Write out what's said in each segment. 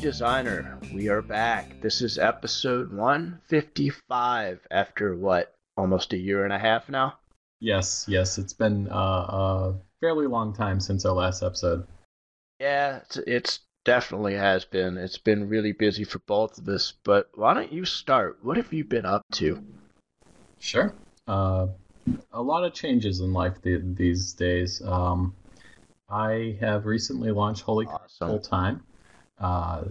Designer. We are back. This is episode 155 after what, almost a year and a half now? Yes, yes. It's been uh, a fairly long time since our last episode. Yeah, it's, it's definitely has been. It's been really busy for both of us, but why don't you start? What have you been up to? Sure. Uh, a lot of changes in life th- these days. Um, I have recently launched Holy Awesome. full time uh,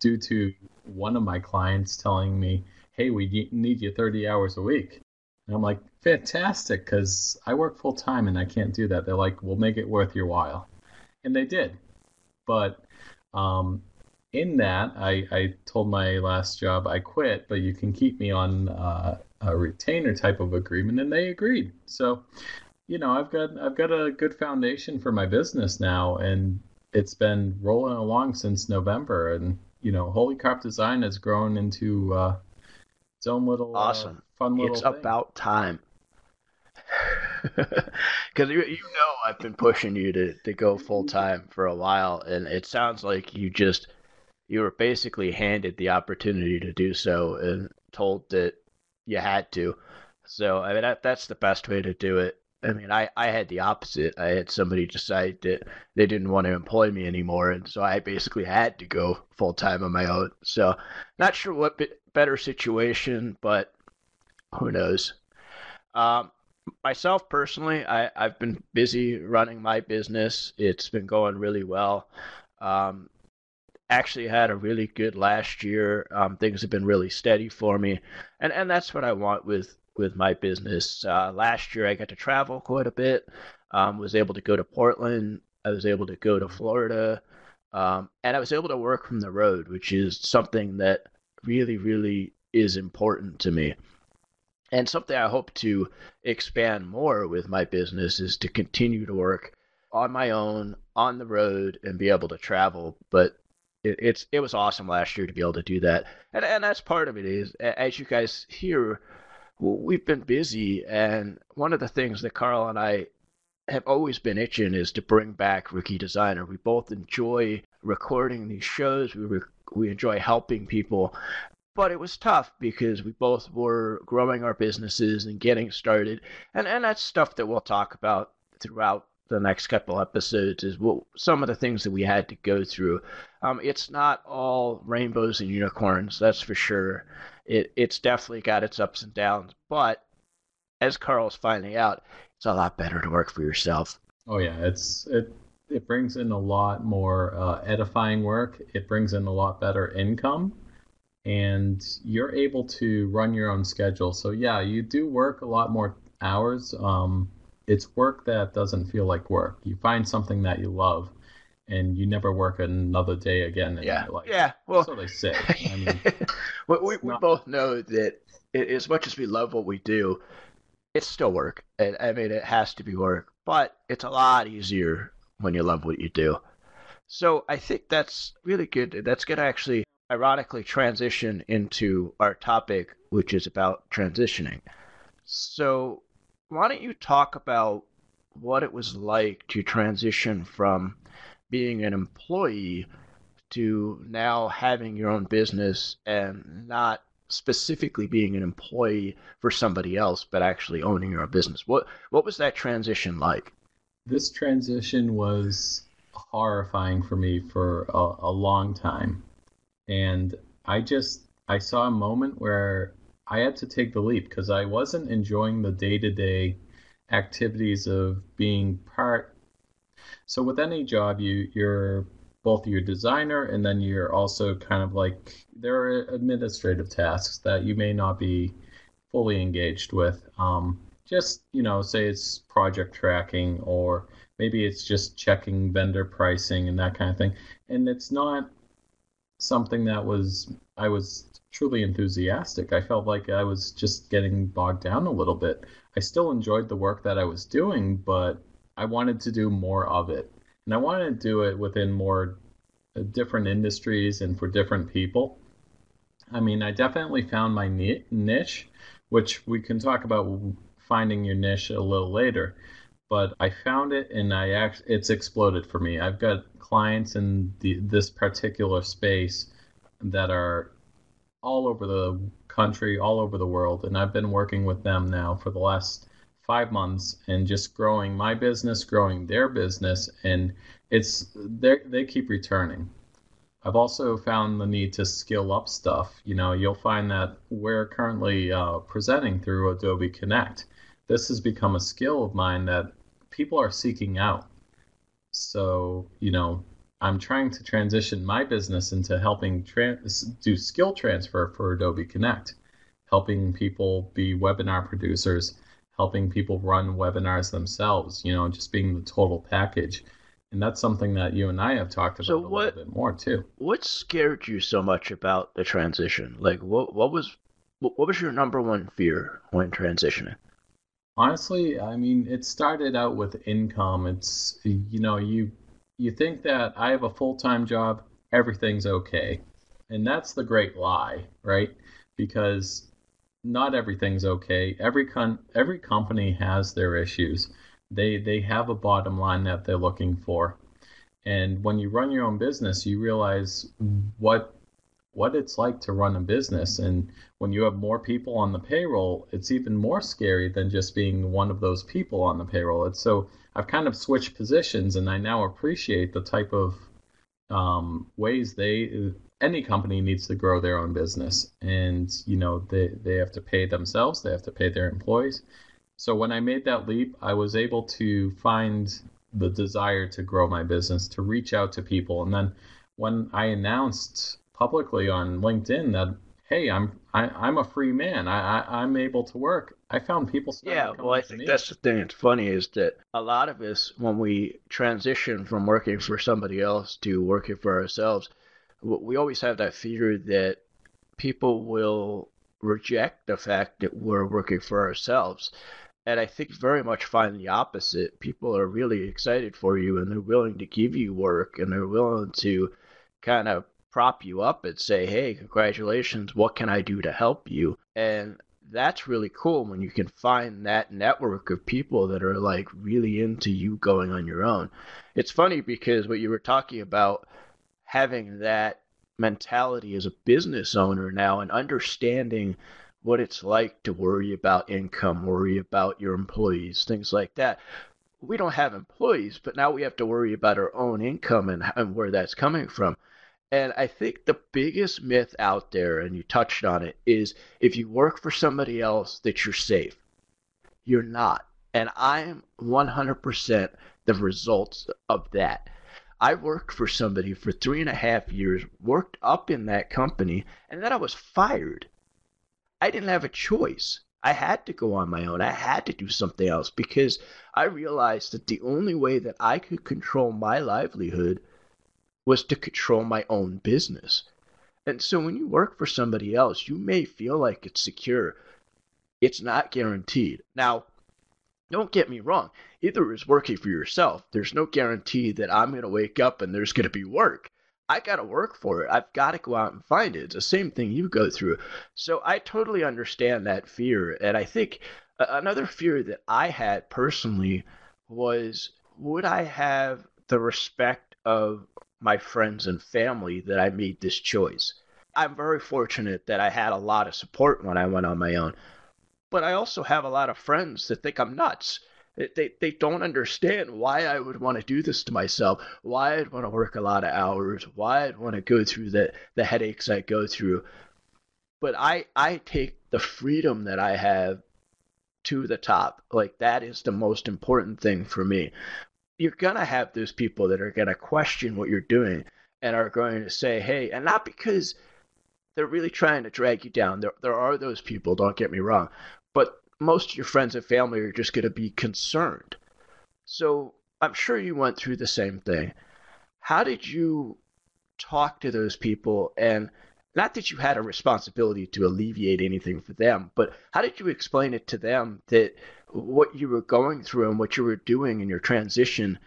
due to one of my clients telling me, "Hey, we need you 30 hours a week." And I'm like, "Fantastic," because I work full time and I can't do that. They're like, "We'll make it worth your while," and they did. But um, in that, I, I told my last job I quit, but you can keep me on uh, a retainer type of agreement, and they agreed. So, you know, I've got I've got a good foundation for my business now, and it's been rolling along since November, and you know, Holy Carp Design has grown into uh, its own little uh, Awesome. fun little. It's thing. about time. Because you, you know I've been pushing you to, to go full time for a while, and it sounds like you just you were basically handed the opportunity to do so and told that you had to. So I mean that that's the best way to do it. I mean I, I had the opposite. I had somebody decide that they didn't want to employ me anymore, and so I basically had to go full time on my own. So not sure what be- better situation, but who knows. Um, myself personally, I, I've been busy running my business. It's been going really well. Um, actually had a really good last year. Um, things have been really steady for me, and and that's what I want with with my business. Uh, last year, I got to travel quite a bit. Um, was able to go to Portland. I was able to go to Florida, um, and I was able to work from the road, which is something that really, really is important to me. And something I hope to expand more with my business is to continue to work on my own, on the road, and be able to travel. But it, it's it was awesome last year to be able to do that, and and that's part of it. Is as you guys hear, we've been busy, and one of the things that Carl and I have always been itching is to bring back Rookie Designer. We both enjoy recording these shows. We re- we enjoy helping people, but it was tough because we both were growing our businesses and getting started, and and that's stuff that we'll talk about throughout the next couple episodes. Is what some of the things that we had to go through. Um, it's not all rainbows and unicorns, that's for sure. It it's definitely got its ups and downs, but as Carl's finding out, it's a lot better to work for yourself. Oh yeah, it's it it brings in a lot more uh, edifying work. It brings in a lot better income, and you're able to run your own schedule. So yeah, you do work a lot more hours. Um, it's work that doesn't feel like work. You find something that you love, and you never work another day again in Yeah, your life. yeah. Well, so they say. I mean, we, we, we not- both know that it, as much as we love what we do, it's still work. And I mean, it has to be work, but it's a lot easier when you love what you do. So I think that's really good. That's going to actually, ironically, transition into our topic, which is about transitioning. So why don't you talk about what it was like to transition from being an employee to now having your own business and not specifically being an employee for somebody else, but actually owning your own business. What what was that transition like? this transition was horrifying for me for a, a long time and i just i saw a moment where i had to take the leap because i wasn't enjoying the day-to-day activities of being part so with any job you you're both your designer and then you're also kind of like there are administrative tasks that you may not be fully engaged with. Um, just you know say it's project tracking or maybe it's just checking vendor pricing and that kind of thing. And it's not something that was i was truly enthusiastic. I felt like i was just getting bogged down a little bit. I still enjoyed the work that i was doing but i wanted to do more of it. And i wanted to do it within more uh, different industries and for different people. I mean i definitely found my niche which we can talk about finding your niche a little later. But I found it and I actually it's exploded for me. I've got clients in the, this particular space that are all over the country, all over the world, and I've been working with them now for the last five months and just growing my business, growing their business, and it's they they keep returning. I've also found the need to skill up stuff. You know, you'll find that we're currently uh, presenting through Adobe Connect. This has become a skill of mine that people are seeking out. So, you know, I'm trying to transition my business into helping trans- do skill transfer for Adobe Connect, helping people be webinar producers, helping people run webinars themselves, you know, just being the total package and that's something that you and I have talked about so a little bit more too. What scared you so much about the transition? Like, what what was what was your number one fear when transitioning? Honestly, I mean, it started out with income. It's you know, you you think that I have a full time job, everything's okay, and that's the great lie, right? Because not everything's okay. Every con every company has their issues they they have a bottom line that they're looking for. And when you run your own business, you realize what what it's like to run a business. And when you have more people on the payroll, it's even more scary than just being one of those people on the payroll. It's so I've kind of switched positions, and I now appreciate the type of um, ways they any company needs to grow their own business, and you know they they have to pay themselves, they have to pay their employees, so when I made that leap, I was able to find the desire to grow my business, to reach out to people. And then when I announced publicly on LinkedIn that, hey, I'm I, am i am a free man, I, I am able to work. I found people. Yeah, well, I think me. that's the thing that's funny is that a lot of us, when we transition from working for somebody else to working for ourselves, we always have that fear that people will reject the fact that we're working for ourselves and I think very much find the opposite. People are really excited for you and they're willing to give you work and they're willing to kind of prop you up and say, hey, congratulations, what can I do to help you? And that's really cool when you can find that network of people that are like really into you going on your own. It's funny because what you were talking about having that mentality as a business owner now and understanding what it's like to worry about income, worry about your employees, things like that. We don't have employees, but now we have to worry about our own income and, and where that's coming from. And I think the biggest myth out there, and you touched on it, is if you work for somebody else that you're safe. You're not. And I'm 100% the results of that. I worked for somebody for three and a half years, worked up in that company, and then I was fired. I didn't have a choice. I had to go on my own. I had to do something else because I realized that the only way that I could control my livelihood was to control my own business. And so when you work for somebody else, you may feel like it's secure. It's not guaranteed. Now, don't get me wrong. Either is working for yourself. There's no guarantee that I'm going to wake up and there's going to be work. I got to work for it. I've got to go out and find it. It's the same thing you go through. So I totally understand that fear. And I think another fear that I had personally was would I have the respect of my friends and family that I made this choice? I'm very fortunate that I had a lot of support when I went on my own. But I also have a lot of friends that think I'm nuts they, they don't understand why I would want to do this to myself, why I'd want to work a lot of hours, why I'd want to go through the, the headaches I go through. But I, I take the freedom that I have to the top. Like that is the most important thing for me. You're to have those people that are to question what you're doing and are going to say, hey, and not because they're really trying to drag you down. There, there are those people, don't get me wrong. But most of your friends and family are just to be concerned. So I'm sure you went through the same thing. How did you talk to those people and not that you had a responsibility to alleviate anything for them, but how did you explain it to them that what you were going through and what you were doing in your transition?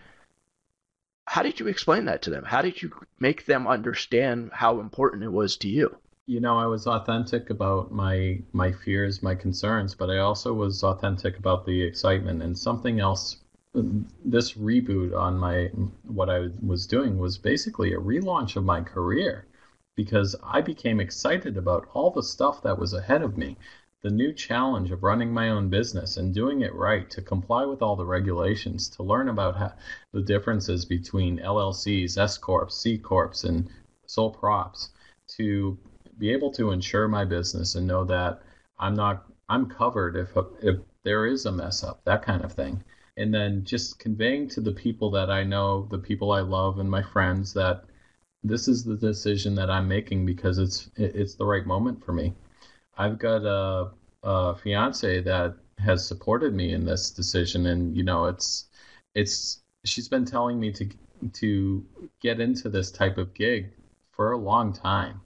How did you explain that to them? How did you make them understand how important it was to you? you know, I was authentic about my my fears, my concerns, but I also was authentic about the excitement. And something else this reboot on my what I was doing was basically a relaunch of my career because I became excited about all the stuff that was ahead of me. The new challenge of running my own business and doing it right to comply with all the regulations, to learn about how, the differences between LLCs, S Corps, C Corps, and sole props, to be able to insure my business and know that I'm not I'm covered if if there is a mess up, that kind of thing. And then just conveying to the people that I know, the people I love, and my friends that this is the decision that I'm making because it's it's the right moment for me. I've got a, a fiance that has supported me in this decision, and you know, it's it's she's been telling me to to get into this type of gig for a long time,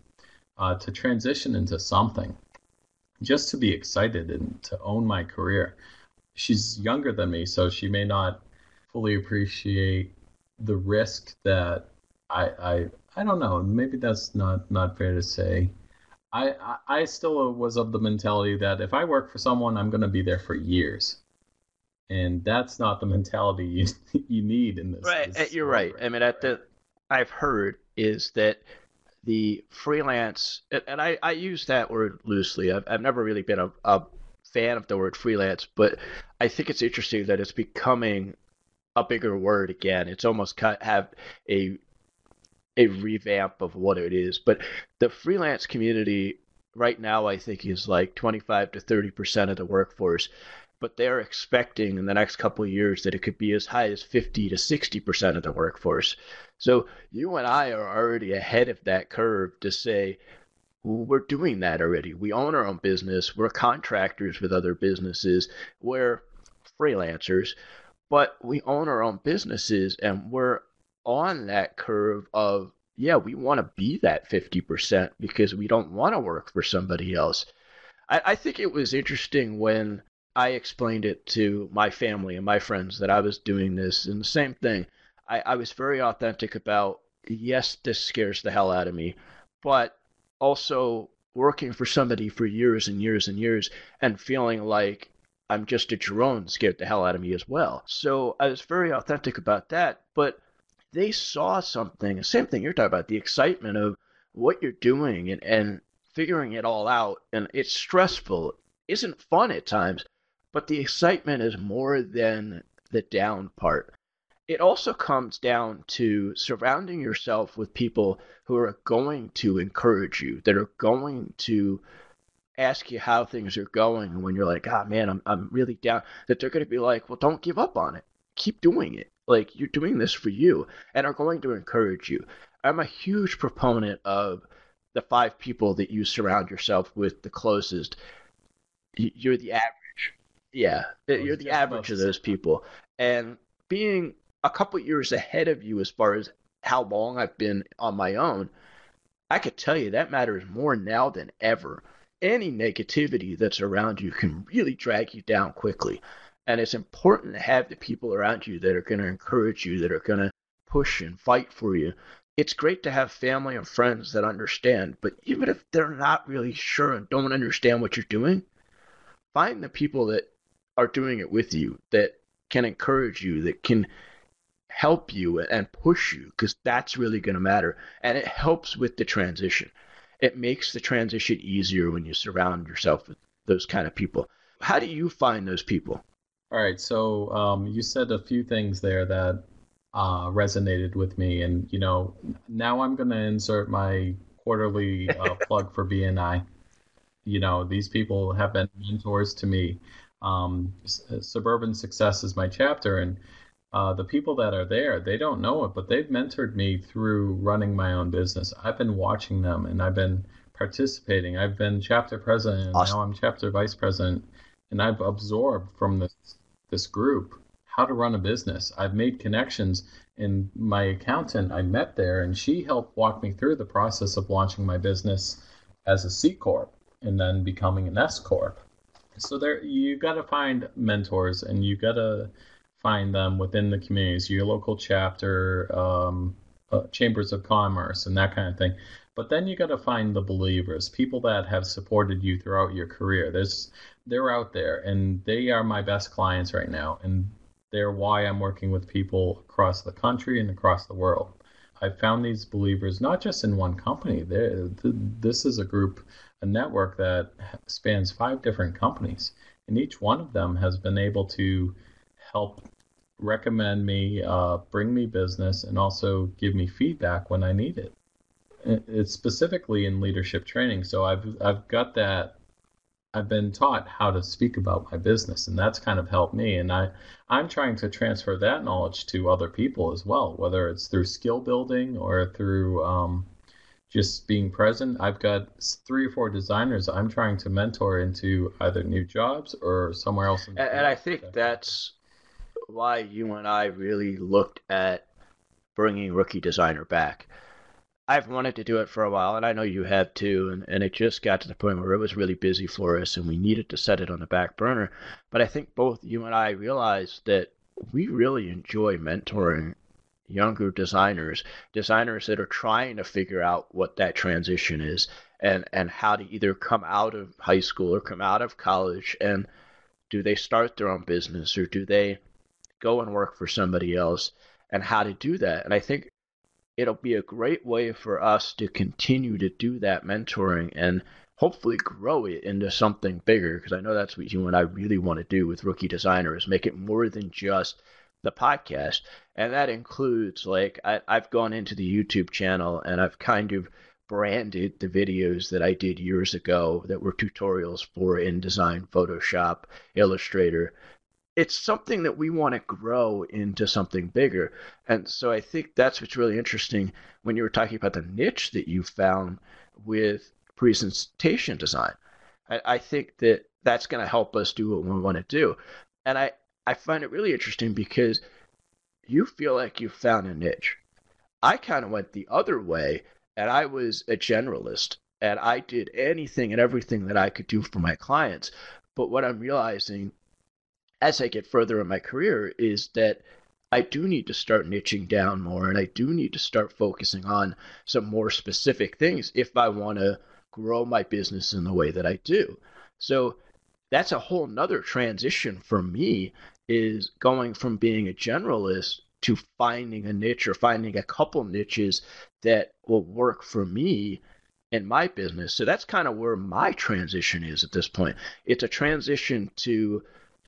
uh, to transition into something, just to be excited and to own my career. She's younger than me, so she may not fully appreciate the risk that I, I I don't know. Maybe that's not not fair to say. I, I, still was of the mentality that if I work for someone, I'm going to be there for years, and that's not the mentality you you need in this. Right, this eh, you're right. I mean, at the I've heard is that the freelance, and I, I use that word loosely. I've, I've never really been a, a fan of the word freelance, but I think it's interesting that it's becoming a bigger word again. It's almost cut, have a a revamp of what it is. But the freelance community right now, I think, is like 25 to 30 percent of the workforce. But they're expecting in the next couple of years that it could be as high as 50 to 60 percent of the workforce. So you and I are already ahead of that curve to say, we're doing that already. We own our own business. We're contractors with other businesses. We're freelancers, but we own our own businesses and we're on that curve of yeah, we want to be that 50% because we don't want to work for somebody else. I, I, think it was interesting when I explained it to my family and my friends that I was doing this, and the same thing. I, I was very authentic about yes, this scares the hell out of me, but also working for somebody for years and years and years and feeling like I'm just a drone scared the hell out of me as well. So I was very authentic about that, but they saw something, same thing you're talking about, the excitement of what you're doing and, and figuring it all out. And it's stressful, isn't fun at times, but the excitement is more than the down part. It also comes down to surrounding yourself with people who are going to encourage you, that are going to ask you how things are going And when you're like, ah, oh, man, I'm, I'm really down, that they're going to be like, well, don't give up on it. Keep doing it. Like you're doing this for you and are going to encourage you. I'm a huge proponent of the five people that you surround yourself with the closest. You're the average. Yeah, you're the average of those people. And being a couple years ahead of you as far as how long I've been on my own, I could tell you that matters more now than ever. Any negativity that's around you can really drag you down quickly. And it's important to have the people around you that are going to encourage you, that are going to push and fight for you. It's great to have family and friends that understand, but even if they're not really sure and don't understand what you're doing, find the people that are doing it with you, that can encourage you, that can help you and push you, because that's really going to matter. And it helps with the transition. It makes the transition easier when you surround yourself with those kind of people. How do you find those people? All right, so um, you said a few things there that uh, resonated with me, and you know, now I'm going to insert my quarterly uh, plug for BNI. You know, these people have been mentors to me. Um, Suburban Success is my chapter, and uh, the people that are there, they don't know it, but they've mentored me through running my own business. I've been watching them, and I've been participating. I've been chapter president, and awesome. now I'm chapter vice president, and I've absorbed from this this group how to run a business. I've made connections, and my accountant I met there, and she helped walk me through the process of launching my business as a C corp and then becoming an S corp. So there, you got to find mentors, and you got to find them within the communities, your local chapter, um, uh, chambers of commerce, and that kind of thing. But then you got to find the believers, people that have supported you throughout your career. There's they're out there and they are my best clients right now and they're why I'm working with people across the country and across the world. I've found these believers not just in one company. This is a group, a network that spans five different companies, and each one of them has been able to help recommend me, uh, bring me business, and also give me feedback when I need it. It's specifically in leadership training, so I've I've got that I've been taught how to speak about my business, and that's kind of helped me. And I, I'm trying to transfer that knowledge to other people as well, whether it's through skill building or through um, just being present. I've got three or four designers I'm trying to mentor into either new jobs or somewhere else. and, and I think that's why you and I really looked at bringing Rookie Designer back I've wanted to do it for a while, and I know you have too, and, and it just got to the point where it was really busy for us, and we needed to set it on the back burner. But I think both you and I realized that we really enjoy mentoring younger designers, designers that are trying to figure out what that transition is, and and how to either come out of high school or come out of college, and do they start their own business or do they go and work for somebody else, and how to do that. And I think it'll be a great way for us to continue to do that mentoring and hopefully grow it into something bigger because I know that's what you and I really want to do with Rookie Designer is make it more than just the podcast. And that includes like I, I've gone into the YouTube channel and I've kind of branded the videos that I did years ago that were tutorials for InDesign, Photoshop, Illustrator, it's something that we want to grow into something bigger. And so I think that's what's really interesting when you were talking about the niche that you found with presentation design. I, I think that that's going to help us do what we want to do. And I, I find it really interesting because you feel like you found a niche. I kind of went the other way and I was a generalist and I did anything and everything that I could do for my clients. But what I'm realizing as I get further in my career is that I do need to start niching down more and I do need to start focusing on some more specific things if I want to grow my business in the way that I do. So that's a whole nother transition for me is going from being a generalist to finding a niche or finding a couple niches that will work for me in my business. So that's kind of where my transition is at this point. It's a transition to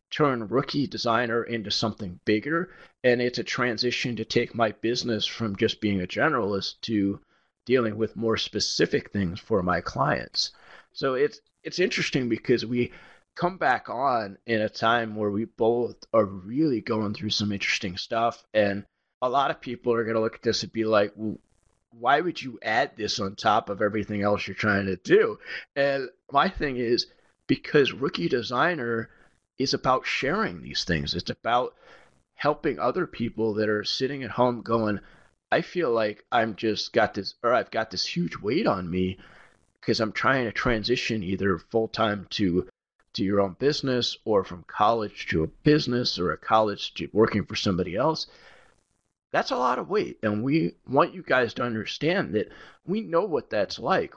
turn rookie designer into something bigger. And it's a transition to take my business from just being a generalist to dealing with more specific things for my clients. So it's it's interesting because we come back on in a time where we both are really going through some interesting stuff. And a lot of people are going to look at this and be like well, why would you add this on top of everything else you're trying to do? And my thing is because rookie designer is about sharing these things. It's about helping other people that are sitting at home going, I feel like I'm just got this, or I've got this huge weight on me because I'm trying to transition either full time to to your own business or from college to a business or a college to working for somebody else. That's a lot of weight. And we want you guys to understand that we know what that's like.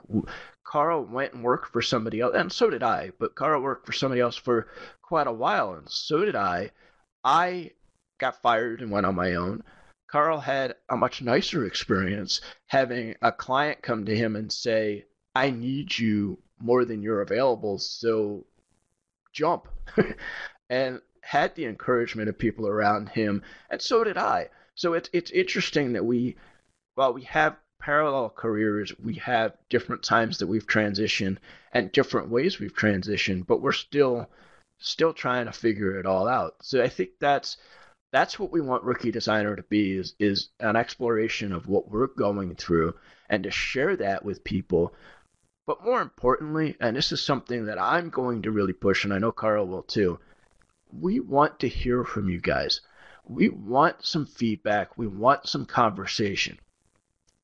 Carl went and worked for somebody else, and so did I. But Carl worked for somebody else for quite a while, and so did I. I got fired and went on my own. Carl had a much nicer experience having a client come to him and say, I need you more than you're available, so jump. and had the encouragement of people around him, and so did I. So it's it's interesting that we while we have parallel careers, we have different times that we've transitioned and different ways we've transitioned, but we're still still trying to figure it all out. So I think that's that's what we want rookie designer to be is is an exploration of what we're going through and to share that with people. But more importantly, and this is something that I'm going to really push and I know Carl will too, we want to hear from you guys. We want some feedback, we want some conversation.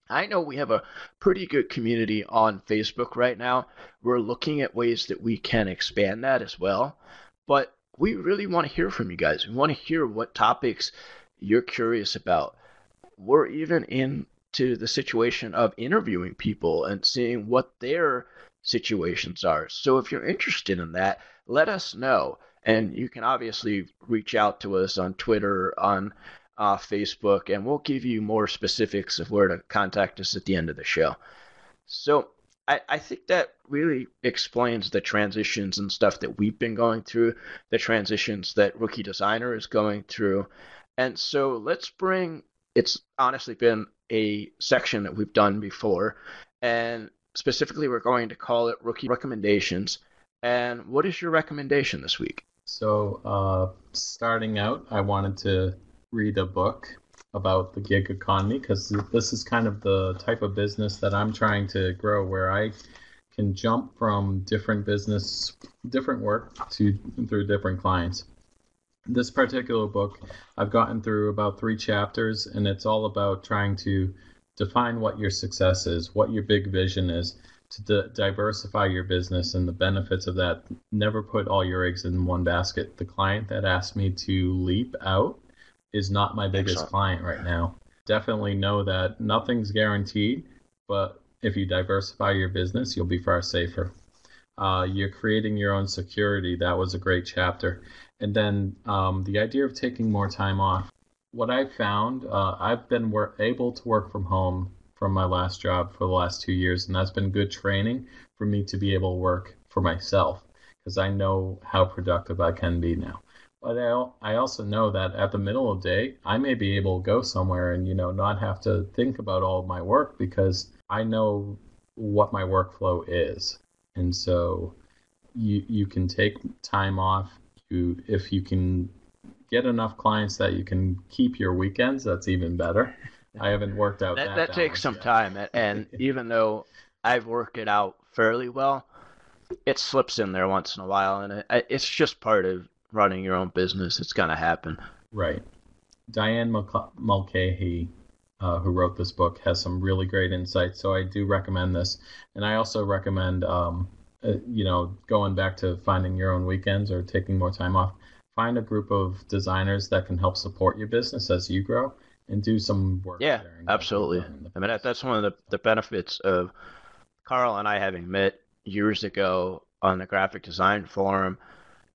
I know we have a pretty good community on Facebook right now. We're looking at ways that we can expand that as well. But we really want to hear from you guys. We want to hear what topics you're curious about. We're even into the situation of interviewing people and seeing what their situations are. So if you're interested in that, let us know. And you can obviously reach out to us on Twitter, on uh, Facebook, and we'll give you more specifics of where to contact us at the end of the show. So I, I think that really explains the transitions and stuff that we've been going through, the transitions that Rookie Designer is going through. And so let's bring it's honestly been a section that we've done before. And specifically, we're going to call it Rookie Recommendations. And what is your recommendation this week? So, uh, starting out, I wanted to read a book about the gig economy because this is kind of the type of business that I'm trying to grow where I can jump from different business, different work to through different clients. This particular book, I've gotten through about three chapters, and it's all about trying to define what your success is, what your big vision is, to di- diversify your business and the benefits of that. Never put all your eggs in one basket. The client that asked me to leap out is not my biggest Excellent. client right now. Definitely know that nothing's guaranteed, but if you diversify your business, you'll be far safer. Uh, you're creating your own security. That was a great chapter. And then um, the idea of taking more time off. What I found, uh, I've been wor- able to work from home from my last job for the last two years, and that's been good training for me to be able to work for myself because I know how productive I can be now. But I, I also know that at the middle of the day, I may be able to go somewhere and, you know, not have to think about all my work because I know what my workflow is. And so you, you can take time off. You, if you can get enough clients that you can keep your weekends, that's even better. I haven't worked out that. That, that takes some yet. time. And even though I've worked it out fairly well, it slips in there once in a while. And it, it's just part of running your own business. It's going to happen. Right. Diane Mulcahy, uh, who wrote this book, has some really great insights. So I do recommend this, and I also recommend, um, uh, you know, going back to finding your own weekends or taking more time off. Find a group of designers that can help support your business as you grow, and do some work. Yeah, absolutely. I mean, that, that's one of the, the benefits of Carl and I having met years ago on the graphic design forum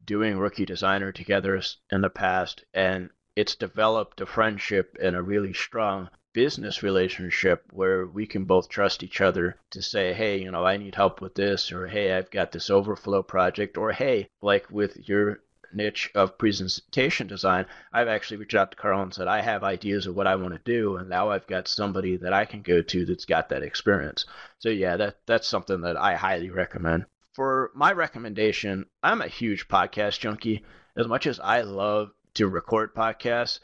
doing Rookie Designer together in the past, and it's developed a friendship and a really strong business relationship where we can both trust each other to say, hey, you know, I need help with this, or hey, I've got this overflow project, or hey, like with your niche of presentation design, I've actually reached out to Carl and said, I have ideas of what I want to do, and now I've got somebody that I can go to that's got that experience. So yeah, that that's something that I highly recommend for my recommendation, I'm a huge podcast junkie. As much as I love to record podcasts,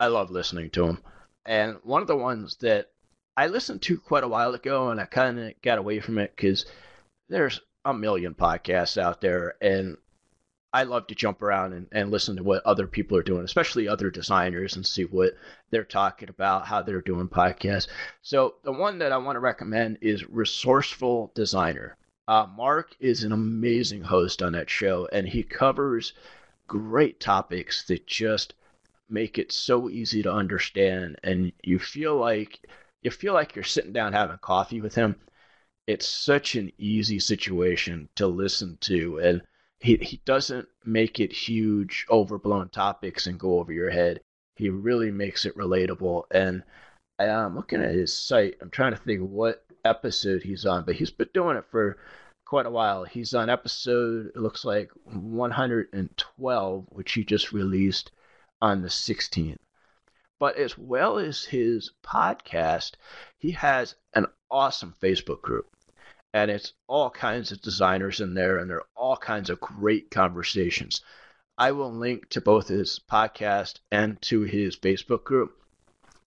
I love listening to them. And one of the ones that I listened to quite a while ago, and I kind of got away from it because there's a million podcasts out there, and I love to jump around and, and listen to what other people are doing, especially other designers, and see what they're talking about, how they're doing podcasts. So the one that I want to recommend is Resourceful Designer. Uh, Mark is an amazing host on that show, and he covers great topics that just make it so easy to understand, and you feel like you feel like you're sitting down having coffee with him. It's such an easy situation to listen to, and he he doesn't make it huge, overblown topics and go over your head. He really makes it relatable, and I'm looking at his site. I'm trying to think what episode he's on, but he's been doing it for quite a while. He's on episode, it looks like 112, which he just released on the 16th. But as well as his podcast, he has an awesome Facebook group. And it's all kinds of designers in there, and there are all kinds of great conversations. I will link to both his podcast and to his Facebook group.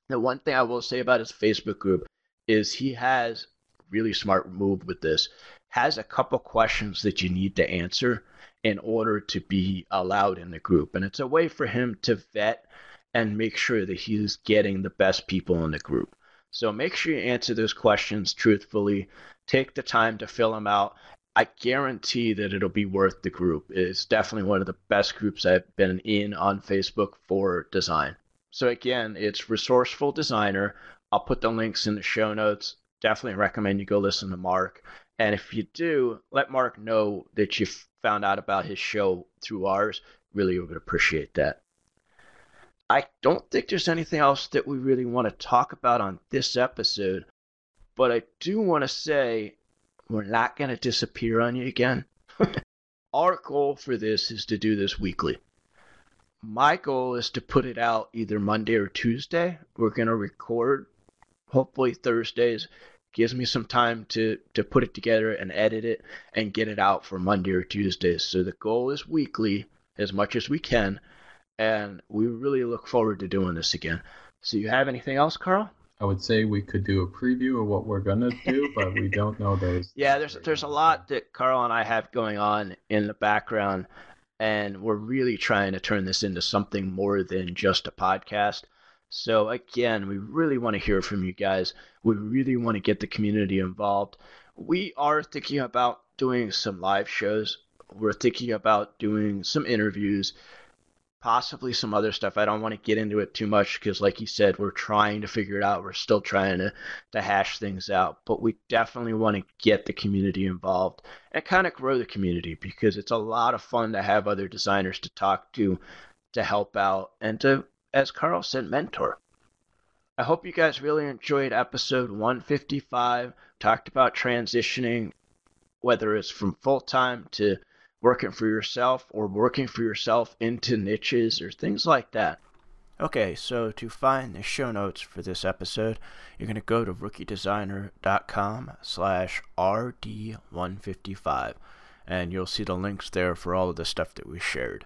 The one thing I will say about his Facebook group is he has really smart move with this has a couple questions that you need to answer in order to be allowed in the group and it's a way for him to vet and make sure that he's getting the best people in the group so make sure you answer those questions truthfully take the time to fill them out I guarantee that it'll be worth the group. It's definitely one of the best groups I've been in on Facebook for design. So again, it's Resourceful Designer. I'll put the links in the show notes definitely recommend you go listen to Mark. And if you do, let Mark know that you found out about his show through ours, really would appreciate that. I don't think there's anything else that we really want to talk about on this episode, but I do want to say we're not going to disappear on you again. Our goal for this is to do this weekly. My goal is to put it out either Monday or Tuesday. We're going to record hopefully Thursdays. Gives me some time to, to put it together and edit it and get it out for Monday or Tuesdays. So the goal is weekly as much as we can and we really look forward to doing this again. So, you have anything else, Carl? I would say we could do a preview of what we're gonna do, but we don't know those. yeah, there's there's a lot that Carl and I have going on in the background, and we're really trying to turn this into something more than just a podcast. So again, we really want to hear from you guys. We really want to get the community involved. We are thinking about doing some live shows. We're thinking about doing some interviews possibly some other stuff. I don't want to get into it too much because, like you said, we're trying to figure it out. We're still trying to, to hash things out, but we definitely want to get the community involved and kind of grow the community because it's a lot of fun to have other designers to talk to, to help out, and to, as Carl said, mentor. I hope you guys really enjoyed episode 155. Talked about transitioning, whether it's from full time to working for yourself or working for yourself into niches or things like that. Okay, so to find the show notes for this episode, you're going to go to rookiedesigner.com slash RD155, and you'll see the links there for all of the stuff that we shared.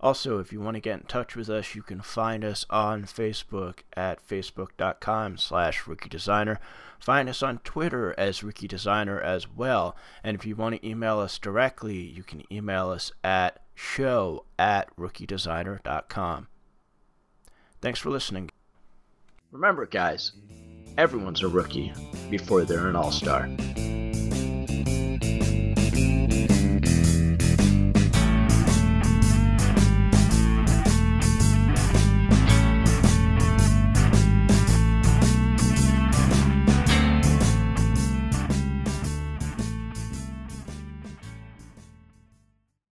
Also, if you want to get in touch with us, you can find us on Facebook at facebook.com slash rookiedesigner. Find us on Twitter as Rookie Designer as well. And if you want to email us directly, you can email us at show at rookiedesigner.com. Thanks for listening. Remember, guys, everyone's a rookie before they're an all-star.